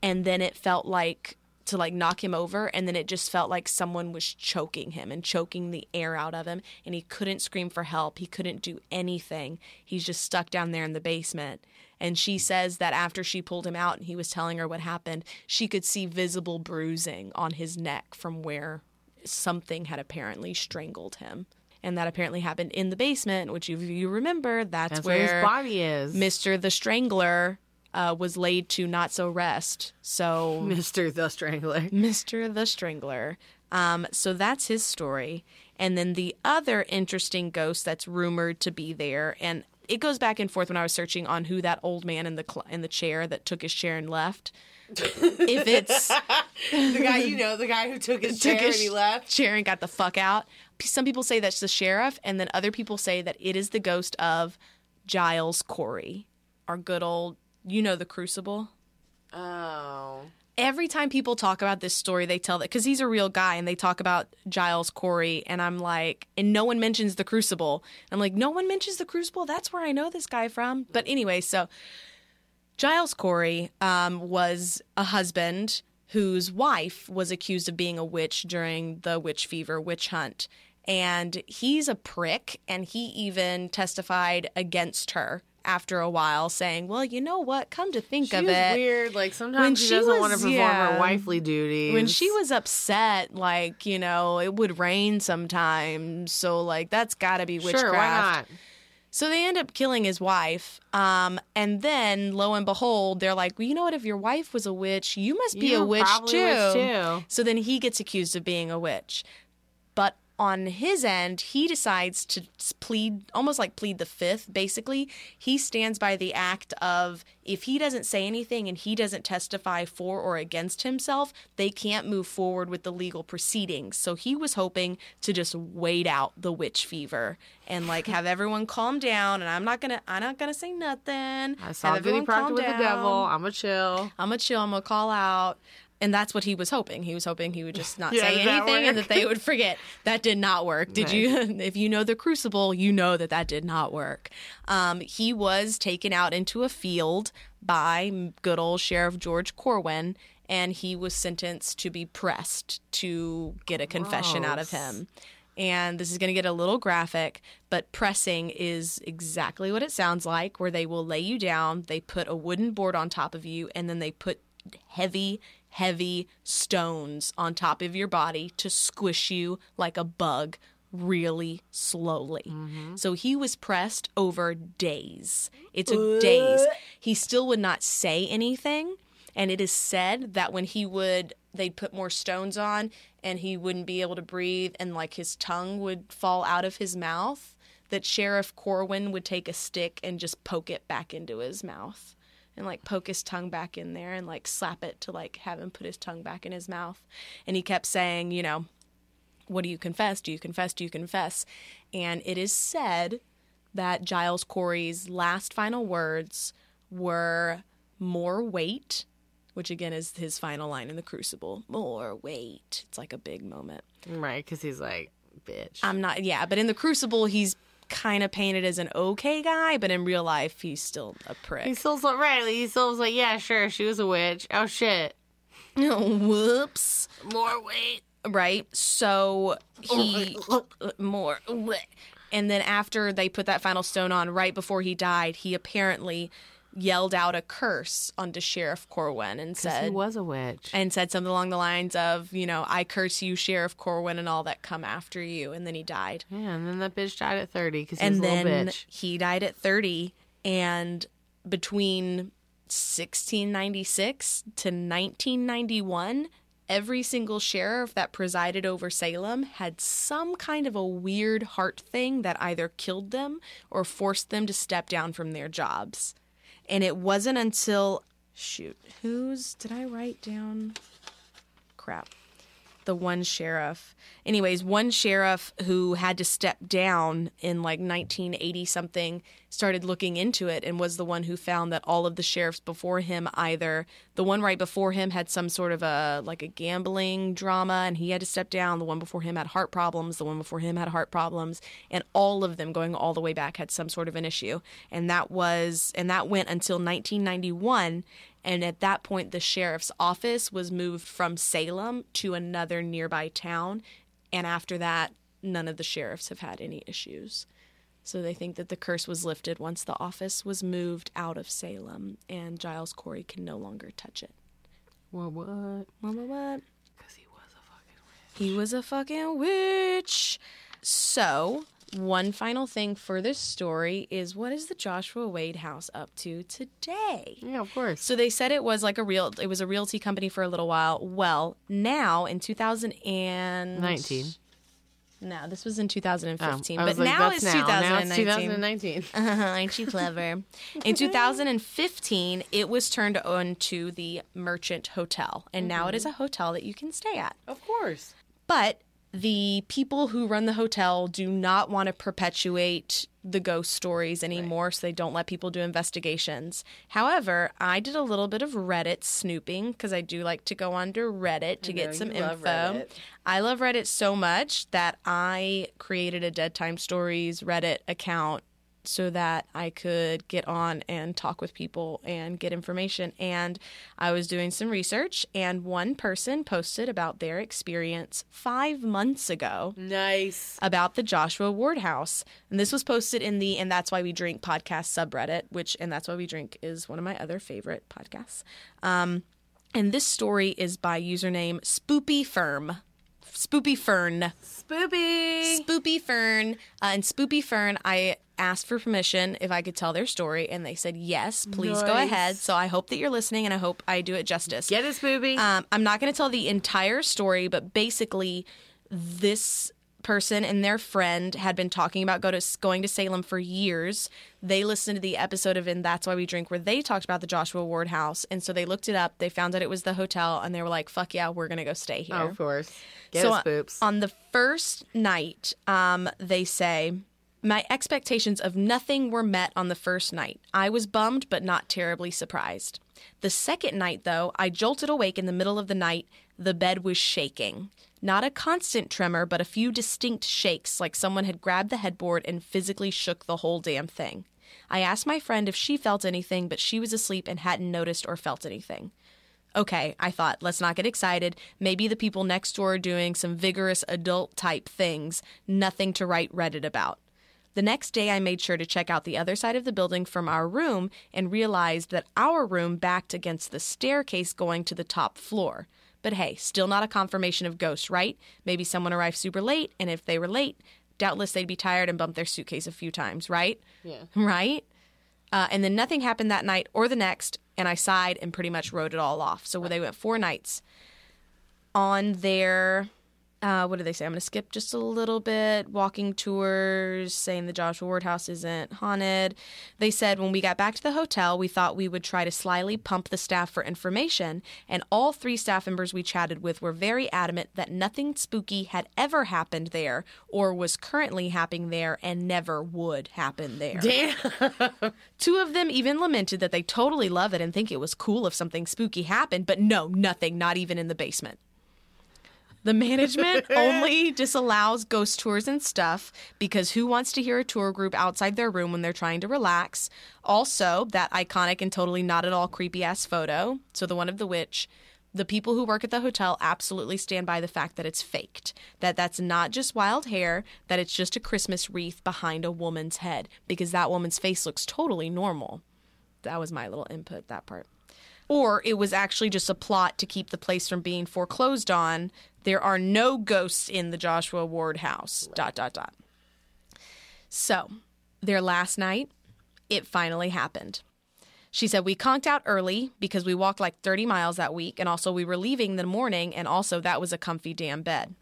And then it felt like to like knock him over and then it just felt like someone was choking him and choking the air out of him and he couldn't scream for help. He couldn't do anything. He's just stuck down there in the basement. And she says that after she pulled him out and he was telling her what happened she could see visible bruising on his neck from where something had apparently strangled him. And that apparently happened in the basement which if you remember that's, That's where where his body is. mr the strangler uh, was laid to not so rest so Mr. the Strangler. Mr. the Strangler. Um, so that's his story. And then the other interesting ghost that's rumored to be there, and it goes back and forth when I was searching on who that old man in the cl- in the chair that took his chair and left. if it's the guy you know, the guy who took his chair took and he left. chair and got the fuck out. Some people say that's the sheriff, and then other people say that it is the ghost of Giles Corey, our good old, you know, the Crucible. Oh. every time people talk about this story, they tell that because he's a real guy and they talk about Giles Corey, and I'm like, and no one mentions the Crucible. I'm like, no one mentions the Crucible. That's where I know this guy from. But anyway, so Giles Corey um, was a husband whose wife was accused of being a witch during the witch fever witch hunt. And he's a prick, and he even testified against her after a while, saying, Well, you know what? Come to think She of it. weird. Like sometimes When she, she doesn't was- want to perform yeah. her wifely duties. when she was upset, like, you know, it would rain sometimes. So, like, that's got to be witchcraft. sure, why not? So they end up killing his wife. Um, and then, lo and behold, they're like, well, you know what? If your wife was a witch, you must be You a witch too. a witch, too. So then he gets accused of being a witch. But on his end, he decides to plead, almost like plead the fifth. Basically, he stands by the act of if he doesn't say anything and he doesn't testify for or against himself, they can't move forward with the legal proceedings. So he was hoping to just wait out the witch fever and like have everyone calm down. And I'm not gonna, I'm not gonna say nothing. I saw Have Goody everyone Proctor with the devil. I'm a chill. I'm gonna chill. I'm gonna call out. And that's what he was hoping. He was hoping he would just not Yeah, say anything and that they would forget. That did not work. Did you? If you know the Crucible, you know that that did not work. Um, he was taken out into a field by good old Sheriff George Corwin, and he was sentenced to be pressed to get a confession out of him. And this is going to get a little graphic, but pressing is exactly what it sounds like, where they will lay you down, they put a wooden board on top of you, and then they put heavy, heavy stones on top of your body to squish you like a bug really slowly. Mm-hmm. So he was pressed over days. It took days. He still would not say anything. And it is said that when he would, they'd put more stones on and he wouldn't be able to breathe and like his tongue would fall out of his mouth, that Sheriff Corwin would take a stick and just poke it back into his mouth and like poke his tongue back in there and like slap it to like have him put his tongue back in his mouth. And he kept saying, you know, what do you confess? Do you confess? Do you confess? And it is said that Giles Corey's last final words were more weight, which again is his final line in the Crucible. More weight. It's like a big moment. Right, because he's like, bitch. I'm not, yeah, but in the Crucible, he's kind of painted as an okay guy, but in real life, he's still a prick. he still so right. He still like, yeah, sure, she was a witch. Oh shit, No, Whoops. more weight. right? So oh, he more, and then after they put that final stone on, right before he died, he apparently yelled out a curse onto Sheriff Corwin and said He was a witch. and said something along the lines of, you know, I curse you, Sheriff Corwin, and all that come after you. And then he died. Yeah, and then that bitch died at thirty because he and a little then bitch. he died at 30. And between 1696 to 1991, every single sheriff that presided over Salem had some kind of a weird heart thing that either killed them or forced them to step down from their jobs. And it wasn't until, shoot, whose did I write down? Crap the one sheriff. Anyways, one sheriff who had to step down in like 1980 something started looking into it and was the one who found that all of the sheriffs before him either the one right before him had some sort of a like a gambling drama and he had to step down, the one before him had heart problems, the one before him had heart problems, and all of them going all the way back had some sort of an issue. And that was and that went until 1991 and at that point, the sheriff's office was moved from Salem to another nearby town. And after that, none of the sheriffs have had any issues. So they think that the curse was lifted once the office was moved out of Salem and Giles Corey can no longer touch it. What? What? What, what, what? Because he was a fucking witch. He was a fucking witch. So, one final thing for this story is what is the Joshua Ward house up to today? Yeah, of course. So they said it was like a real it was a realty company for a little while. Well, now in 2019. 19. No, this was in 2015, Oh, but like, now it's now. Now it's 2019. 2019. Ain't you clever? in 2015, it was turned on to the Merchant Hotel, and now it mm-hmm. is a hotel that you can stay at. Of course. But the people who run the hotel do not want to perpetuate the ghost stories anymore, so they don't let people do investigations. However, I did a little bit of Reddit snooping because I do like to go onto Reddit to get some you love info. I love Reddit so much that I created a Dead Time Stories Reddit account so that I could get on and talk with people and get information. And I was doing some research, and one person posted about their experience five months ago Nice. about the Joshua Ward House. And this was posted in the And That's Why We Drink podcast subreddit, which And That's Why We Drink is one of my other favorite podcasts. Um, and this story is by username Spoopy Firm. Spoopy Fern. Spoopy. Spoopy Fern. Uh, and Spoopy Fern, I asked for permission if I could tell their story, and they said yes, please go ahead. So I hope that you're listening, and I hope I do it justice. Get it, Spoopy. Um, I'm not going to tell the entire story, but basically, this person and their friend had been talking about go to, going to Salem for years. They listened to the episode of And That's Why We Drink where they talked about the Joshua Ward house. And so they looked it up. They found out it was the hotel and they were like, fuck yeah, we're going to go stay here. Oh, of course. Get so us boops. on the first night, um, they say, my expectations of nothing were met on the first night. I was bummed, but not terribly surprised. The second night, though, I jolted awake in the middle of the night. The bed was shaking. Not a constant tremor, but a few distinct shakes, like someone had grabbed the headboard and physically shook the whole damn thing. I asked my friend if she felt anything, but she was asleep and hadn't noticed or felt anything. Okay, I thought, let's not get excited. Maybe the people next door are doing some vigorous adult type things, nothing to write Reddit about. The next day, I made sure to check out the other side of the building from our room and realized that our room backed against the staircase going to the top floor. But hey, still not a confirmation of ghosts, right? Maybe someone arrived super late, and if they were late, doubtless they'd be tired and bump their suitcase a few times, right? Yeah. Right? Uh, and then nothing happened that night or the next, and I sighed and pretty much wrote it all off. So they went four nights. On their, uh, what do they say? I'm going to skip just a little bit. Walking tours, saying the Joshua Ward house isn't haunted. They said when we got back to the hotel, we thought we would try to slyly pump the staff for information, and all three staff members we chatted with were very adamant that nothing spooky had ever happened there or was currently happening there and never would happen there. Damn. Two of them even lamented that they totally love it and think it was cool if something spooky happened, but no, nothing, not even in the basement. The management only disallows ghost tours and stuff because who wants to hear a tour group outside their room when they're trying to relax? Also, that iconic and totally not at all creepy ass photo. So, the one of the witch. The people who work at the hotel absolutely stand by the fact that it's faked, that that's not just wild hair, that it's just a Christmas wreath behind a woman's head because that woman's face looks totally normal. That was my little input, that part or it was actually just a plot to keep the place from being foreclosed on. There are no ghosts in the Joshua Ward house. Dot dot dot. So, their last night, it finally happened. She said we conked out early because we walked like 30 miles that week and also we were leaving the morning and also that was a comfy damn bed.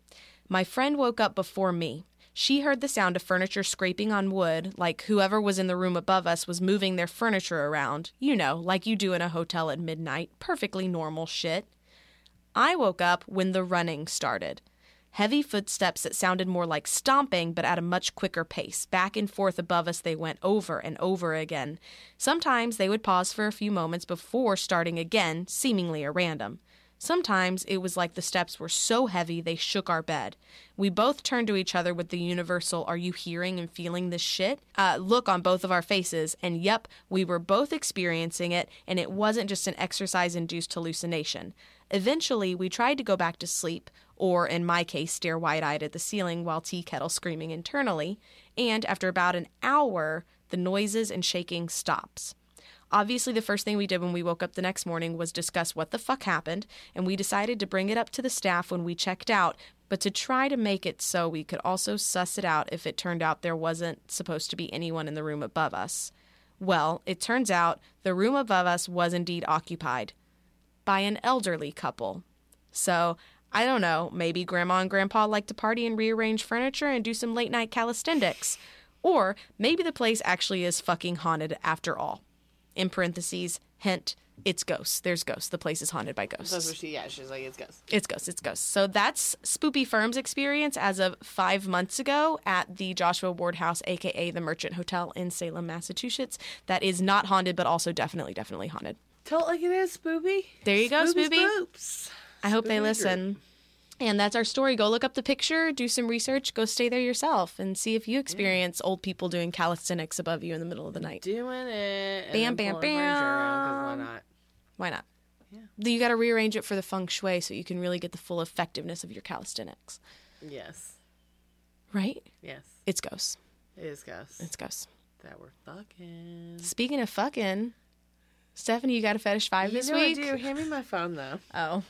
My friend woke up before me. She heard the sound of furniture scraping on wood, like whoever was in the room above us was moving their furniture around. You know, like you do in a hotel at midnight. Perfectly normal shit. I woke up when the running started. Heavy footsteps that sounded more like stomping, but at a much quicker pace. Back and forth above us, they went over and over again. Sometimes they would pause for a few moments before starting again, seemingly at random. Sometimes it was like the steps were so heavy they shook our bed. We both turned to each other with the universal, Are you hearing and feeling this shit? Uh, look on both of our faces, and yep, we were both experiencing it, and it wasn't just an exercise induced hallucination. Eventually, we tried to go back to sleep, or in my case, stare wide eyed at the ceiling while tea kettle screaming internally, and after about an hour, the noises and shaking stops. Obviously, the first thing we did when we woke up the next morning was discuss what the fuck happened, and we decided to bring it up to the staff when we checked out, but to try to make it so we could also suss it out if it turned out there wasn't supposed to be anyone in the room above us. Well, it turns out the room above us was indeed occupied by an elderly couple. So, I don't know, maybe grandma and grandpa like to party and rearrange furniture and do some late night calisthenics. Or maybe the place actually is fucking haunted after all in parentheses, hint, it's ghosts. There's ghosts. The place is haunted by ghosts. That's what she, yeah, she's like, it's ghosts. It's ghosts. It's ghosts. So that's Spoopy Firm's experience as of five months ago at the Joshua Ward House, aka the Merchant Hotel in Salem, Massachusetts. That is not haunted, but also definitely, definitely haunted. Tell it like it is, Spoopy. There you go, Spoopy. Spoops. I hope they Spoopy listen. And that's our story. Go look up the picture, do some research, go stay there yourself, and see if you experience old people doing calisthenics above you in the middle of the night. Doing it. Bam, bam, bam. Why not? Why not? Yeah. You got to rearrange it for the feng shui so you can really get the full effectiveness of your calisthenics. Yes. Right? Yes. It's ghosts. It is ghosts. It's ghosts. that we're fucking. Speaking of fucking, Stephanie, you got a fetish five You this know week? I do. Hand me my phone though. Oh.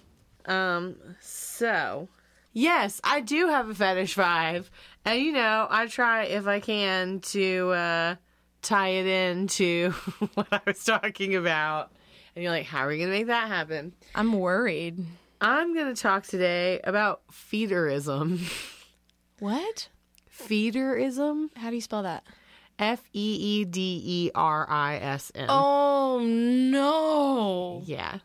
Um, so yes, I do have a fetish vibe. and you know, I try if I can to uh, tie it into what I was talking about. And you're like, how are we gonna make that happen? I'm worried. I'm gonna talk today about feederism. What? Feederism. How do you spell that? F E E D E R I S M. Oh no. Yeah.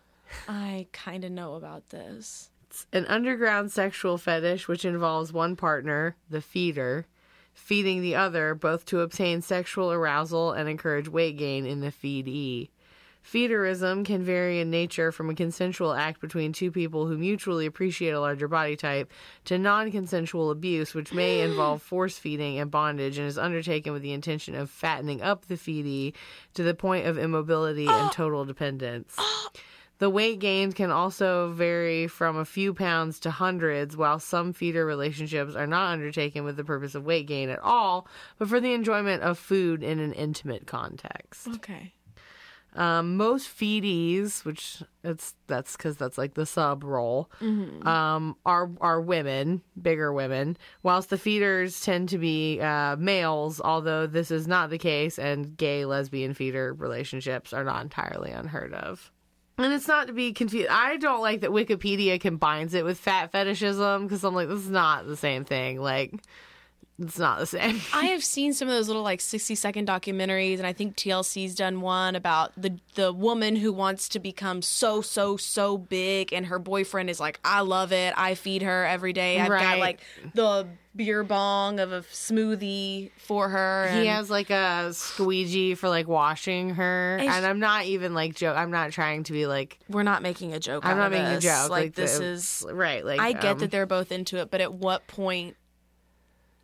I kind of know about this. It's an underground sexual fetish which involves one partner, the feeder, feeding the other both to obtain sexual arousal and encourage weight gain in the feedee. Feederism can vary in nature from a consensual act between two people who mutually appreciate a larger body type to non consensual abuse, which may involve force feeding and bondage and is undertaken with the intention of fattening up the feedee to the point of immobility and oh. total dependence. Oh, The weight gained can also vary from a few pounds to hundreds, while some feeder relationships are not undertaken with the purpose of weight gain at all, but for the enjoyment of food in an intimate context. Okay. Um, most feedies, which it's that's because that's like the sub role, um, are are women, bigger women, whilst the feeders tend to be uh, males. Although this is not the case, and gay lesbian feeder relationships are not entirely unheard of. And it's not to be confused. I don't like that Wikipedia combines it with fat fetishism because I'm like, this is not the same thing. Like, it's not the same. I have seen some of those little like 60 second documentaries and I think TLC's done one about the the woman who wants to become so so so big and her boyfriend is like I love it. I feed her every day. I've got like the beer bong of a smoothie for her and He has like a squeegee for like washing her, It's- and I'm not even like joke. I'm not trying to be like. we're not making a joke I'm not making this. a joke. Like, this the- is right. Like I get um, that they're both into it, but at what point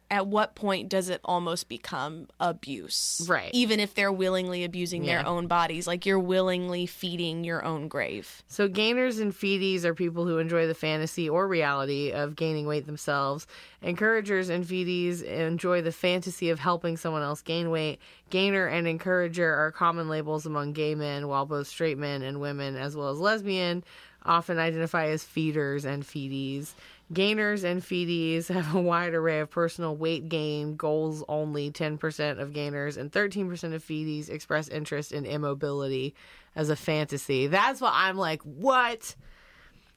at what point does it almost become abuse? Right. Even if they're willingly abusing Yeah. their own bodies, like you're willingly feeding your own grave. So gainers and feedies are people who enjoy the fantasy or reality of gaining weight themselves. Encouragers and feedies enjoy the fantasy of helping someone else gain weight. Gainer and encourager are common labels among gay men, while both straight men and women, as well as lesbian, often identify as feeders and feedies. Gainers and feedies have a wide array of personal weight gain goals. Only 10% of gainers and 13% of feedies express interest in immobility as a fantasy. That's what I'm like, what?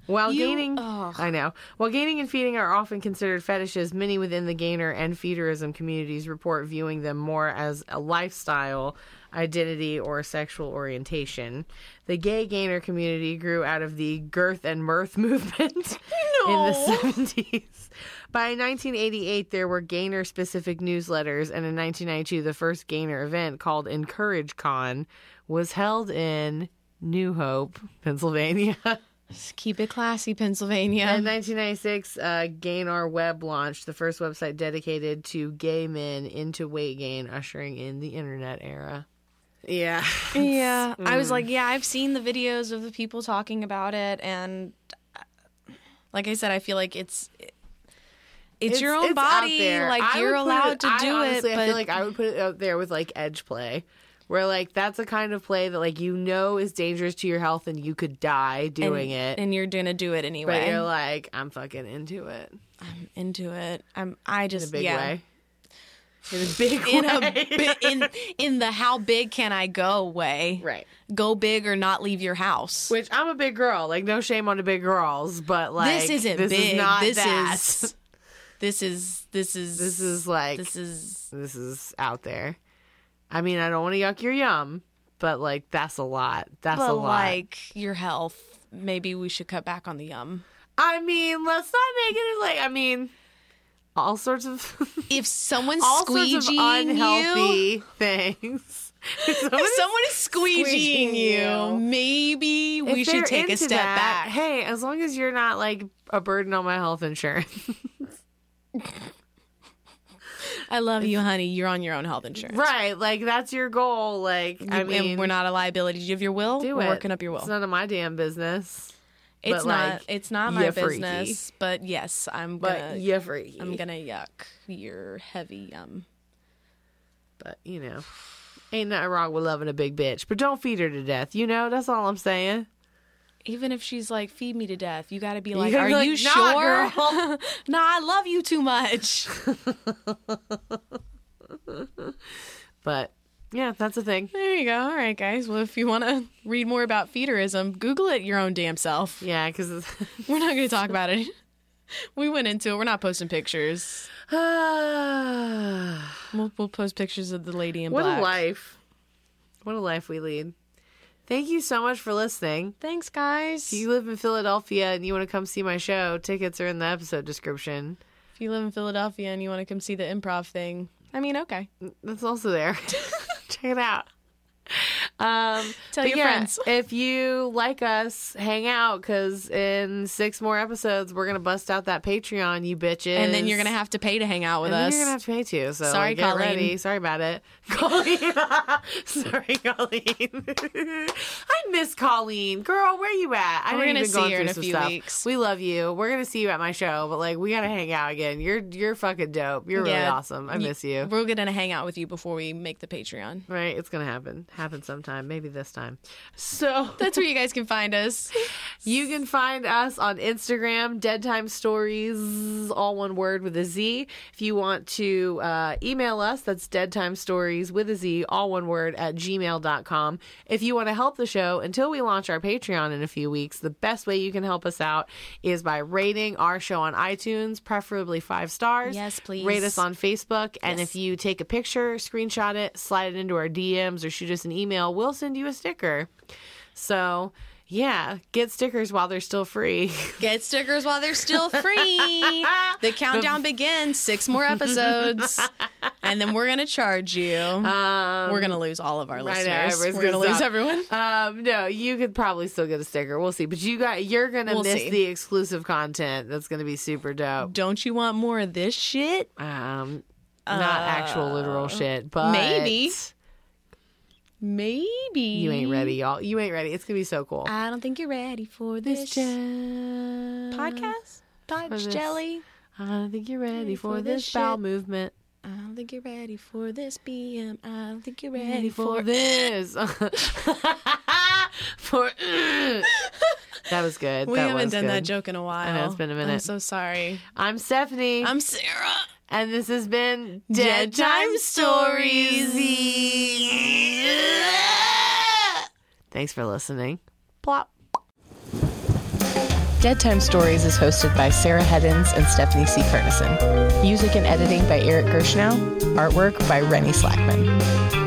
While You- gaining, ugh. I know. While gaining and feeding are often considered fetishes, many within the gainer and feederism communities report viewing them more as a lifestyle, identity, or sexual orientation. The gay gainer community grew out of the girth and mirth movement in the 70s. By 1988, there were gainer specific newsletters, and in 1992, the first gainer event called Encourage Con was held in New Hope, Pennsylvania. Keep it classy, Pennsylvania. In 1996, uh, Gainer Web launched the first website dedicated to gay men into weight gain, ushering in the internet era. Yeah. yeah, I Mm. was like, yeah, I've seen the videos of the people talking about it, and uh, like I said, I feel like it's it's, your own it's body. there. Like I you're would put allowed to I do honestly, it, I but feel like I would put it out there with like edge play, where like that's a kind of play that like you know is dangerous to your health and you could die doing and, it, and you're gonna do it anyway. but you're like I'm fucking into it I'm into it. I'm. I just in a big yeah. way. In a big In way. bi- in in the how big can I go way? right. Go big or not leave your house. Which I'm a big girl. Like no shame on the big girls, but like this isn't this big. Is not this that. is this is this is This is like this is this is out there. I mean, I don't want to yuck your yum, but like that's a lot. That's a but lot. like your health. Maybe we should cut back on the yum. I mean, let's not make it like I mean, all sorts of If someone's all sorts of squeegeeing you, things. If someone if is- someone is squeegeeing squeegeeing you, you, maybe we should take a step that, back. Hey, as long as you're not like a burden on my health insurance. I love you, honey. You're on your own health insurance. right, like that's your goal. Like I And mean, we're not a liability. Do you have your will? do we're it. working up your will. It's none of my damn business. It's but, not. like, it's not my ya freaky. business. But yes, I'm But gonna. yeah, freaky. I'm gonna yuck your heavy yum. But you know, ain't nothing wrong with loving a big bitch. But don't feed her to death. You know, that's all I'm saying. Even if she's like, "Feed me to death," you got to be like, "Are like, you "Nah, sure?" girl." nah, I love you too much. But yeah, that's a thing. there you go. All right, guys. Well, if you want to read more about feederism, Google it your own damn self. Yeah, because We're not going to talk about it. We went into it. We're not posting pictures. what We'll, we'll post pictures of the lady in a black. What a life. What a life we lead. Thank you so much for listening. Thanks, guys. If you live in Philadelphia and you want to come see my show, tickets are in the episode description. if you live in Philadelphia and you want to come see the improv thing, I mean, okay. That's also there. Check it out. Um, Tell your yeah, friends. if you like us, hang out because in six more episodes we're gonna bust out that Patreon, you bitches. And then you're gonna have to pay to hang out with And us. You're gonna have to pay too. So Sorry, like, get Colleen. ready. Sorry about it, Colleen. Sorry, Colleen. I miss Colleen, girl. Where you at? I We're gonna been see going her in a few stuff. weeks. We love you. We're gonna see you at my show, but like we gotta hang out again. You're you're fucking dope. You're really awesome. I miss you. We're gonna hang out with you before we make the Patreon. Right, it's gonna happen. Happen sometime. Maybe this time. So That's where you guys can find us. you can find us on Instagram, Dead Time Stories, all one word with a Z. If you want to uh, email us, that's Dead Time Stories with a Z, all one word at gmail.com. If you want to help the show until we launch our Patreon in a few weeks, the best way you can help us out is by rating our show on iTunes, preferably five stars. Yes, please. Rate us on Facebook. And Yes. if you take a picture, screenshot it, slide it into our DMs, or shoot us an email, we'll send you a sticker. So, yeah, get stickers while they're still free. Get stickers while they're still free. The countdown begins. Six more episodes, and then we're gonna charge you. Um, we're gonna lose all of our I know, listeners. we're gonna gonna lose everyone. um, no, you could probably still get a sticker. We'll see, but you got you're gonna We'll miss see. the exclusive content. That's gonna be super dope. Don't you want more of this shit? Um, not actual literal shit, but Uh, maybe. Maybe you ain't ready, y'all. You ain't ready. It's gonna be so cool. I don't think you're ready for this podcast. podcast. Dodge this. jelly. I don't think you're ready, for, for this this bowel movement. I don't think you're ready for this BM. I don't think you're Ready ready for for this. for that was good. We that haven't done that joke in a while. know, it's been a minute. I'm so sorry. I'm Stephanie, I'm Sarah. And this has been Dead Time Stories. Thanks for listening. Plop. Dead Time Stories is hosted by Sarah Heddens and Stephanie C. Kernison. Music and editing by Eric Gershnow. Artwork by Rennie Slackman.